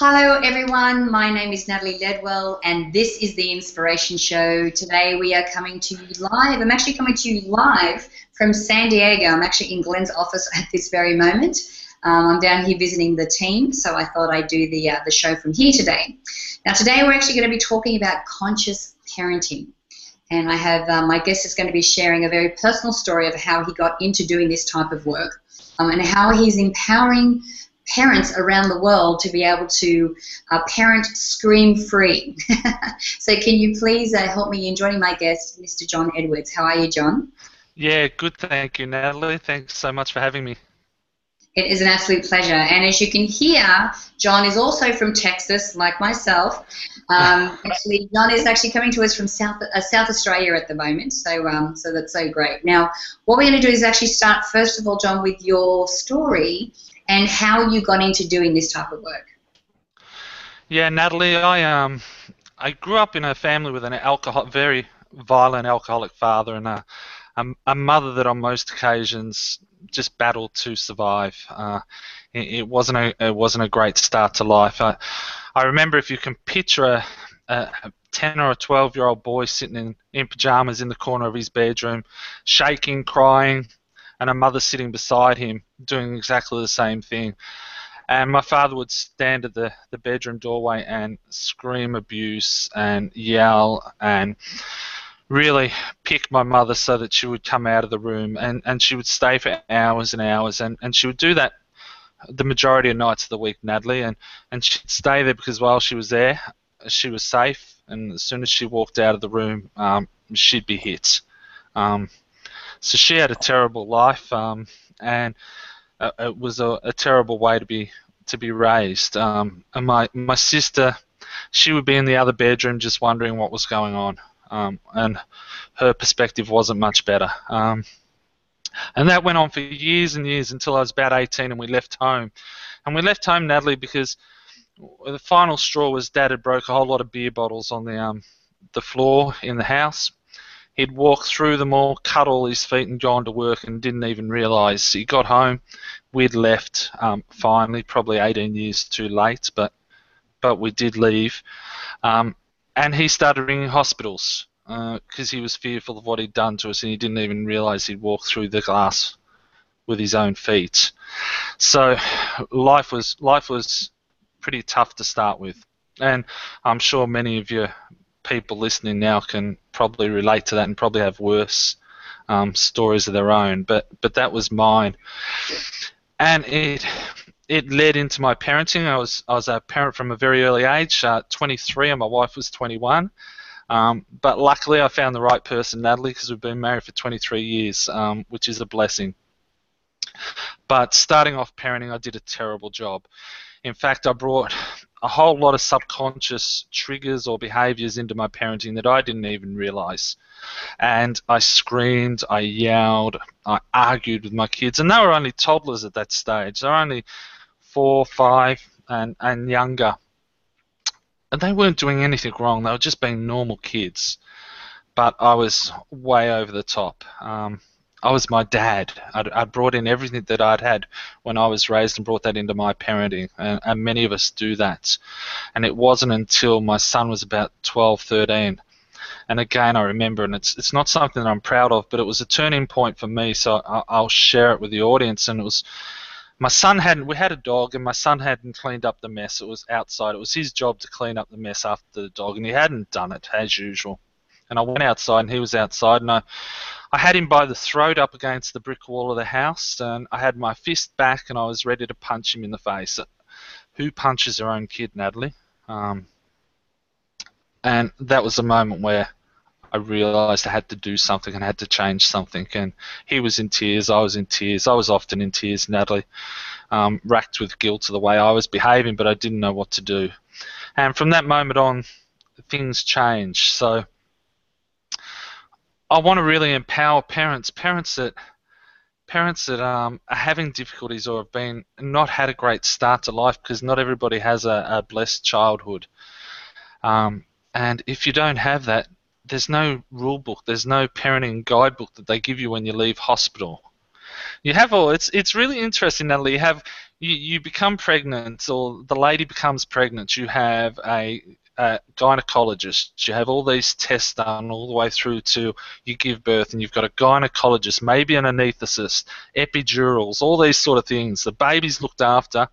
Hello, everyone. My name is Natalie Ledwell, and this is the Inspiration Show. Today we are coming to you live. I'm actually coming to you live from San Diego. I'm actually in Glenn's office at this very moment. Um, I'm down here visiting the team, so I thought I'd do the, uh, the show from here today. Now, today we're actually going to be talking about conscious parenting. And I have uh, my guest is going to be sharing a very personal story of how he got into doing this type of work um, and how he's empowering parents around the world to be able to uh, parent scream free. so, can you please uh, help me in joining my guest, Mr. John Edwards? How are you, John? Yeah, good. Thank you, Natalie. Thanks so much for having me. It is an absolute pleasure. And as you can hear, John is also from Texas, like myself. Um, actually, John is actually coming to us from South uh, South Australia at the moment. So, um, so that's so great. Now, what we're going to do is actually start first of all, John, with your story and how you got into doing this type of work. Yeah, Natalie, I um, I grew up in a family with an alcohol, very violent alcoholic father, and a, a, a mother that on most occasions just battled to survive. Uh, it, it, wasn't a it wasn't a great start to life. I, I remember if you can picture a, a 10 or a 12 year old boy sitting in, in pajamas in the corner of his bedroom, shaking, crying, and a mother sitting beside him doing exactly the same thing. And my father would stand at the, the bedroom doorway and scream abuse and yell and really pick my mother so that she would come out of the room and, and she would stay for hours and hours and, and she would do that the majority of nights of the week, Natalie, and, and she'd stay there because while she was there, she was safe, and as soon as she walked out of the room, um, she'd be hit. Um, so she had a terrible life, um, and uh, it was a, a, terrible way to be to be raised. Um, and my my sister, she would be in the other bedroom just wondering what was going on, um, and her perspective wasn't much better. Um, and that went on for years and years until I was about 18 and we left home. And we left home, Natalie, because the final straw was Dad had broke a whole lot of beer bottles on the um, the floor in the house, He'd walked through them all, cut all his feet, and gone to work, and didn't even realise. He got home, we'd left um, finally, probably 18 years too late, but but we did leave. Um, and he started ringing hospitals because uh, he was fearful of what he'd done to us, and he didn't even realise he'd walked through the glass with his own feet. So life was life was pretty tough to start with, and I'm sure many of you people listening now can probably relate to that and probably have worse um, stories of their own. But but that was mine, and it it led into my parenting. I was I was a parent from a very early age, uh, 23, and my wife was 21. Um, but luckily, I found the right person, Natalie, because we've been married for 23 years, um, which is a blessing. But starting off parenting, I did a terrible job. In fact, I brought a whole lot of subconscious triggers or behaviors into my parenting that I didn't even realize. And I screamed, I yelled, I argued with my kids, and they were only toddlers at that stage. They're only four, five, and, and younger. And they weren't doing anything wrong, they were just being normal kids. But I was way over the top. Um, I was my dad. I'd, I'd, brought in everything that I'd had when I was raised and brought that into my parenting, and, and, many of us do that. And it wasn't until my son was about 12, 13, and again I remember, and it's it's not something that I'm proud of, but it was a turning point for me. So I, I'll share it with the audience. And it was my son hadn't. We had a dog, and my son hadn't cleaned up the mess. It was outside. It was his job to clean up the mess after the dog, and he hadn't done it as usual. And I went outside, and he was outside, and I I had him by the throat up against the brick wall of the house, and I had my fist back, and I was ready to punch him in the face. Who punches their own kid, Natalie? Um, and that was the moment where I realised I had to do something and I had to change something. And he was in tears, I was in tears, I was often in tears, Natalie, um, racked with guilt of the way I was behaving, but I didn't know what to do. And from that moment on, things changed. So I want to really empower parents, parents that parents that um, are having difficulties or have been not had a great start to life because not everybody has a, a blessed childhood. Um, and if you don't have that, there's no rule book, there's no parenting guidebook that they give you when you leave hospital. You have all. It's it's really interesting, Natalie. You have you, you become pregnant, or the lady becomes pregnant, you have a, a gynecologist, you have all these tests done all the way through to you give birth, and you've got a gynecologist, maybe an anaesthetist, epidurals, all these sort of things. The baby's looked after.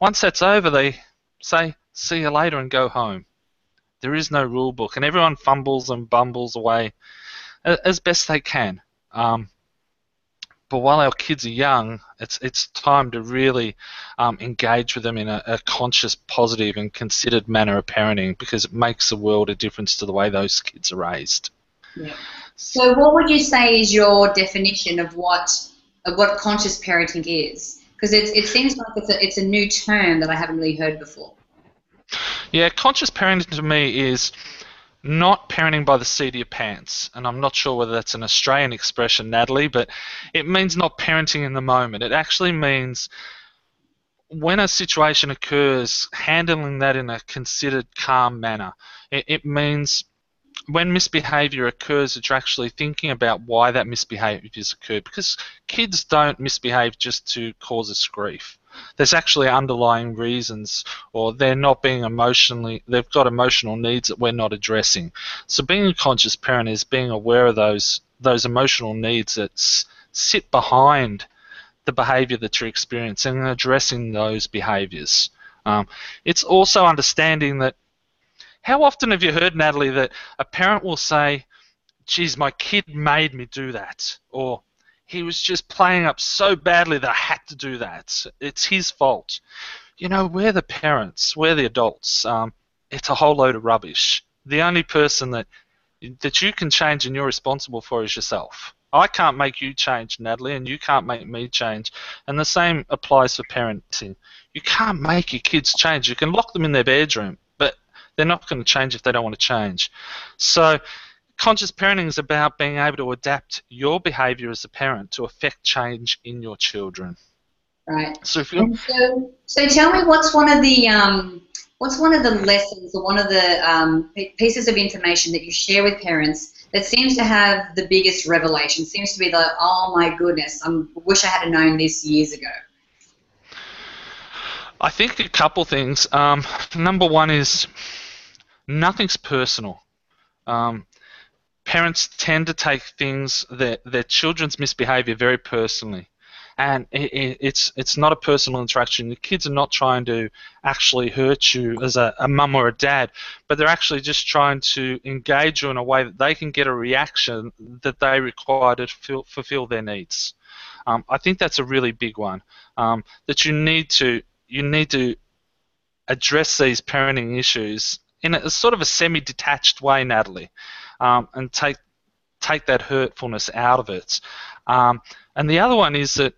Once that's over, they say, see you later and go home. There is no rule book, and everyone fumbles and bumbles away as best they can. Um, but while our kids are young, it's it's time to really um, engage with them in a, a, conscious, positive, and considered manner of parenting because it makes a world of difference to the way those kids are raised. Yeah. So, what would you say is your definition of what of what conscious parenting is? Because it, it seems like it's a, it's a new term that I haven't really heard before. Yeah, conscious parenting to me is not parenting by the seat of your pants. And I'm not sure whether that's an Australian expression, Natalie, but it means not parenting in the moment. It actually means when a situation occurs, handling that in a considered, calm manner. It, it means when misbehavior occurs, that you're actually thinking about why that misbehavior has occurred. Because kids don't misbehave just to cause us grief there's actually underlying reasons or they're not being emotionally they've got emotional needs that we're not addressing. So being a conscious parent is being aware of those those emotional needs that sit behind the behavior that you're experiencing and addressing those behaviors. Um, it's also understanding that how often have you heard natalie that a parent will say geez my kid made me do that or he was just playing up so badly that I had to do that. It's his fault. You know, we're the parents, we're the adults. Um, it's a whole load of rubbish. The only person that that you can change and you're responsible for is yourself. I can't make you change, Natalie, and you can't make me change. And the same applies for parenting. You can't make your kids change. You can lock them in their bedroom, but they're not going to change if they don't want to change. So conscious parenting is about being able to adapt your behavior as a parent to affect change in your children. Right. So, so, so tell me what's one of the um, what's one of the lessons or one of the um, pieces of information that you share with parents that seems to have the biggest revelation? Seems to be the oh my goodness, I wish I had known this years ago. I think a couple things. Um, number one is nothing's personal. Um, parents tend to take things that their children's misbehavior very personally and it, it's it's not a personal interaction. The kids are not trying to actually hurt you as a, a mum or a dad, but they're actually just trying to engage you in a way that they can get a reaction that they require to feel, fulfill their needs. Um, I think that's a really big one. Um, that you need to you need to address these parenting issues in a, a sort of a semi-detached way, Natalie um, and take take that hurtfulness out of it. Um, and the other one is that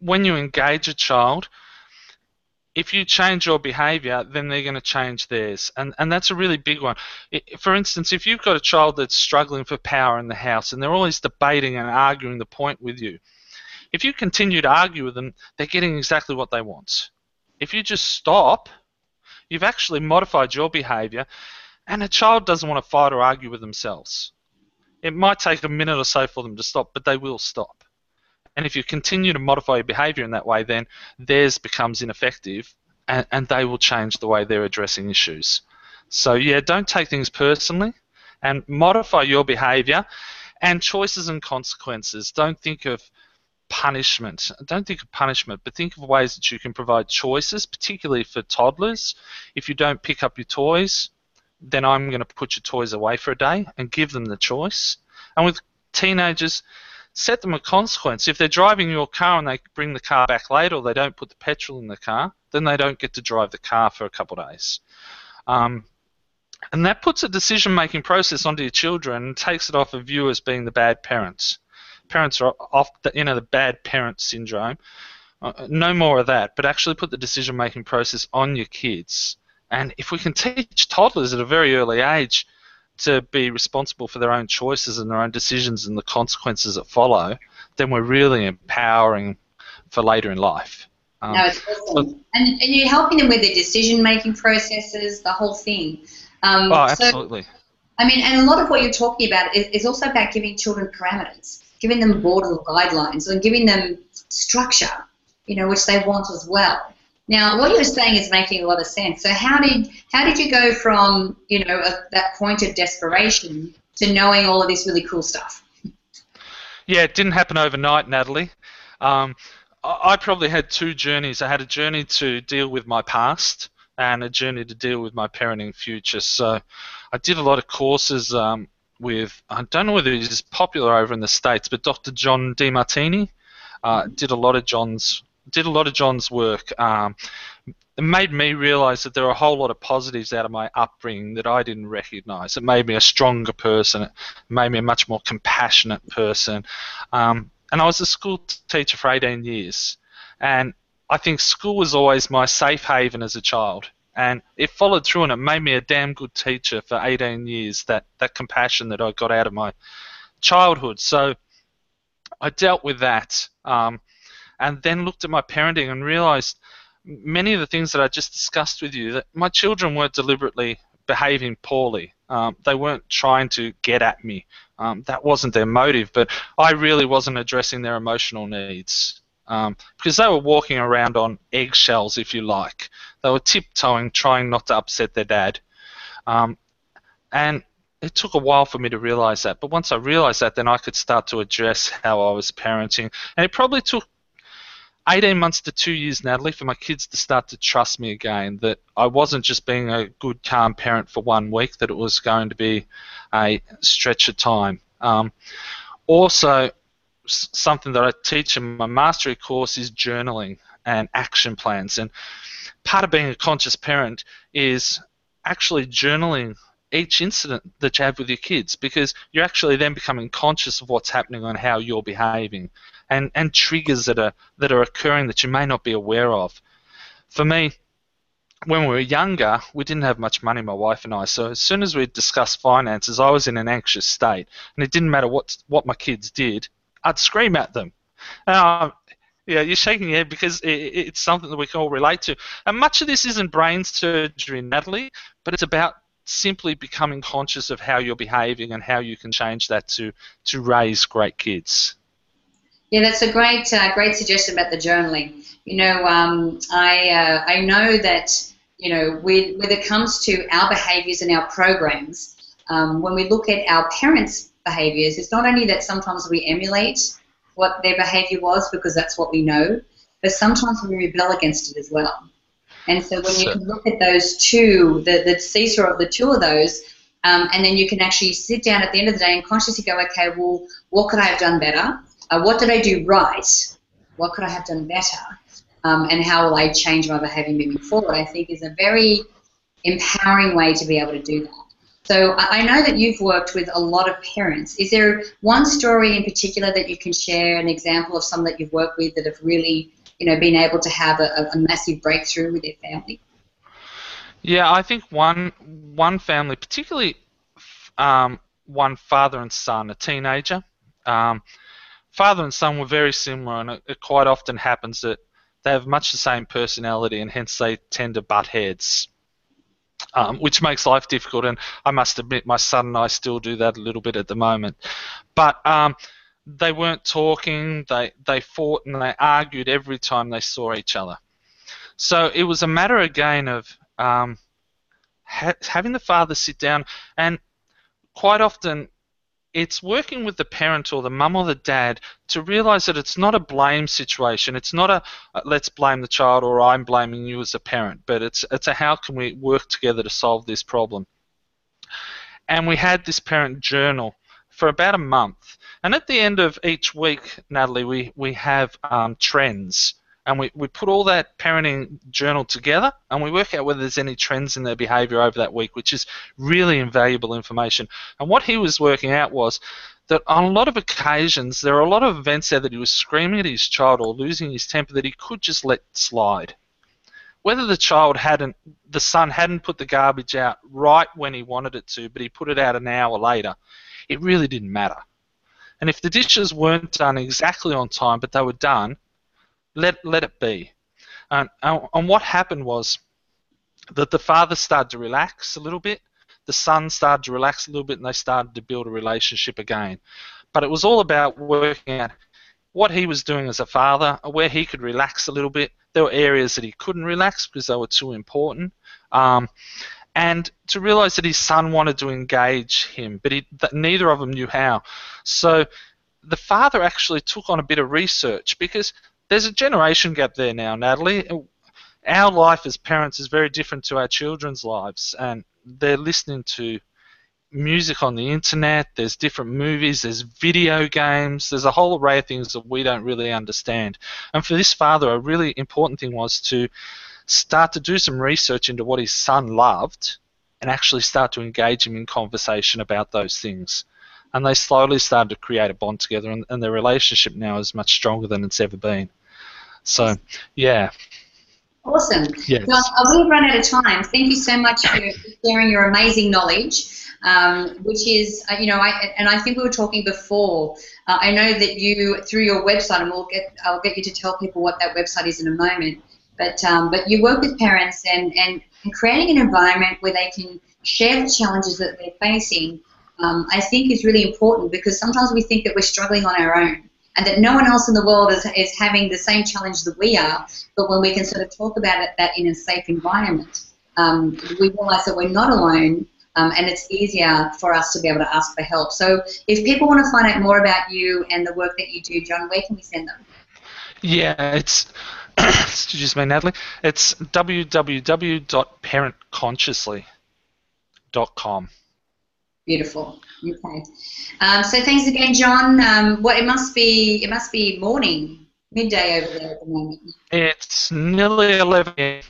when you engage a child, if you change your behavior, then they're going to change theirs. And, and that's a really big one. For instance, if you've got a child that's struggling for power in the house and they're always debating and arguing the point with you, if you continue to argue with them, they're getting exactly what they want. If you just stop, you've actually modified your behavior and a child doesn't want to fight or argue with themselves. It might take a minute or so for them to stop, but they will stop. And if you continue to modify your behavior in that way, then theirs becomes ineffective and, and they will change the way they're addressing issues. So, yeah, don't take things personally and modify your behavior and choices and consequences. Don't think of punishment. Don't think of punishment, but think of ways that you can provide choices, particularly for toddlers. If you don't pick up your toys, then I'm going to put your toys away for a day and give them the choice. And with teenagers, set them a consequence. If they're driving your car and they bring the car back late or they don't put the petrol in the car, then they don't get to drive the car for a couple of days. Um, and that puts a decision making process onto your children and takes it off of you as being the bad parents. Parents are off the, you know, the bad parent syndrome. Uh, no more of that, but actually put the decision making process on your kids and if we can teach toddlers at a very early age to be responsible for their own choices and their own decisions and the consequences that follow, then we're really empowering for later in life. Um, no, it's awesome. and, and you're helping them with their decision making processes, the whole thing. Um, oh, absolutely. So, I mean, and a lot of what you're talking about is, is also about giving children parameters, giving them borders or guidelines, and giving them structure. you know, which they want as well. Now, what you're saying is making a lot of sense. So, how did how did you go from you know a, that point of desperation to knowing all of this really cool stuff? Yeah, it didn't happen overnight, Natalie. Um, I probably had two journeys. I had a journey to deal with my past and a journey to deal with my parenting future. So, I did a lot of courses um, with I don't know whether he's popular over in the states, but Dr. John Demartini uh, did a lot of John's did a lot of John's work. Um, it made me realise that there are a whole lot of positives out of my upbringing that I didn't recognise. It made me a stronger person. It made me a much more compassionate person. Um, and I was a school teacher for 18 years, and I think school was always my safe haven as a child. And it followed through, and it made me a damn good teacher for 18 years. That that compassion that I got out of my childhood. So I dealt with that. Um, and then looked at my parenting and realized many of the things that I just discussed with you that my children weren't deliberately behaving poorly. Um, they weren't trying to get at me. Um, that wasn't their motive, but I really wasn't addressing their emotional needs um, because they were walking around on eggshells, if you like. They were tiptoeing, trying not to upset their dad. Um, and it took a while for me to realize that, but once I realized that, then I could start to address how I was parenting. And it probably took 18 months to two years, Natalie, for my kids to start to trust me again. That I wasn't just being a good, calm parent for one week. That it was going to be a stretch of time. Um, also, something that I teach in my mastery course is journaling and action plans. And part of being a conscious parent is actually journaling each incident that you have with your kids because you're actually then becoming conscious of what's happening and how you're behaving and, and triggers that are that are occurring that you may not be aware of. For me, when we were younger, we didn't have much money, my wife and I. So as soon as we discussed finances, I was in an anxious state, and it didn't matter what what my kids did. I'd scream at them. Uh, yeah, you're shaking your head because it, it's something that we can all relate to. And much of this isn't brain surgery, Natalie, but it's about simply becoming conscious of how you're behaving and how you can change that to to raise great kids. Yeah, that's a great uh, great suggestion about the journaling. You know, um, I uh, I know that you know when, when it comes to our behaviours and our programs, um, when we look at our parents' behaviours, it's not only that sometimes we emulate what their behaviour was because that's what we know, but sometimes we rebel against it as well. And so when you can look at those two, the, the seesaw of the two of those, um, and then you can actually sit down at the end of the day and consciously go, okay, well, what could I have done better? Uh, what did I do right? What could I have done better? Um, and how will I change my behavior moving forward? I think is a very empowering way to be able to do that. So I know that you've worked with a lot of parents. Is there one story in particular that you can share, an example of some that you've worked with that have really, you know, been able to have a, a massive breakthrough with their family? Yeah, I think one one family, particularly um, one father and son, a teenager. Um, father and son were very similar, and it, it quite often happens that they have much the same personality, and hence they tend to butt heads. Um, which makes life difficult. And I must admit, my son and I still do that a little bit at the moment. But um, they weren't talking. They they fought and they argued every time they saw each other. So it was a matter again of um, ha- having the father sit down and quite often it's working with the parent or the mum or the dad to realize that it's not a blame situation. It's not a uh, let's blame the child or I'm blaming you as a parent, but it's it's a how can we work together to solve this problem. And we had this parent journal for about a month. And at the end of each week, Natalie, we, we have um, trends and we, we put all that parenting journal together and we work out whether there's any trends in their behavior over that week, which is really invaluable information. And what he was working out was that on a lot of occasions, there are a lot of events there that he was screaming at his child or losing his temper that he could just let slide. Whether the child hadn't, the son hadn't put the garbage out right when he wanted it to, but he put it out an hour later, it really didn't matter. And if the dishes weren't done exactly on time, but they were done, let let it be. And, and what happened was that the father started to relax a little bit, the son started to relax a little bit, and they started to build a relationship again. But it was all about working out what he was doing as a father, where he could relax a little bit. There were areas that he couldn't relax because they were too important. Um, and to realize that his son wanted to engage him, but he, neither of them knew how. So the father actually took on a bit of research because there's a generation gap there now, Natalie. Our life as parents is very different to our children's lives, and they're listening to music on the internet, there's different movies, there's video games, there's a whole array of things that we don't really understand. And for this father, a really important thing was to start to do some research into what his son loved and actually start to engage him in conversation about those things and they slowly started to create a bond together, and, and their relationship now is much stronger than it's ever been. So, yeah. Awesome. Yes. Well, we've run out of time. Thank you so much for sharing your amazing knowledge. Um, which is, uh, you know, I, and I think we were talking before. Uh, I know that you, through your website, and we'll get, I'll get you to tell people what that website is in a moment. But, um, but you work with parents and, and, and creating an environment where they can share the challenges that they're facing um, I think is really important because sometimes we think that we're struggling on our own and that no one else in the world is, is having the same challenge that we are. But when we can sort of talk about it, that in a safe environment, um, we realize that we're not alone um, and it's easier for us to be able to ask for help. So if people want to find out more about you and the work that you do, John, where can we send them? Yeah, it's excuse me, Natalie. It's www.parentconsciously.com. Beautiful. Okay. Um, so thanks again, John. Um, what it must be? It must be morning, midday over there at the moment. It's nearly eleven.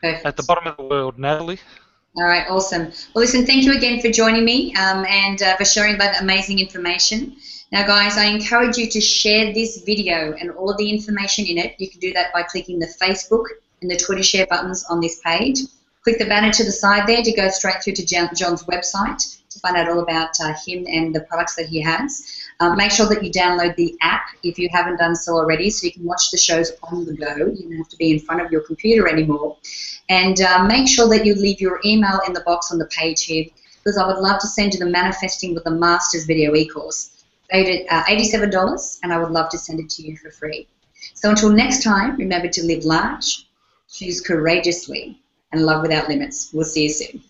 Perfect. At the bottom of the world, Natalie. All right, awesome. Well, listen, thank you again for joining me um, and uh, for sharing that amazing information. Now, guys, I encourage you to share this video and all of the information in it. You can do that by clicking the Facebook and the Twitter share buttons on this page. Click the banner to the side there to go straight through to John's website to find out all about uh, him and the products that he has. Um, make sure that you download the app if you haven't done so already so you can watch the shows on the go. You don't have to be in front of your computer anymore. And uh, make sure that you leave your email in the box on the page here because I would love to send you the Manifesting with the Masters video e-course. Uh, $87 and I would love to send it to you for free. So until next time, remember to live large, choose courageously, and love without limits. We'll see you soon.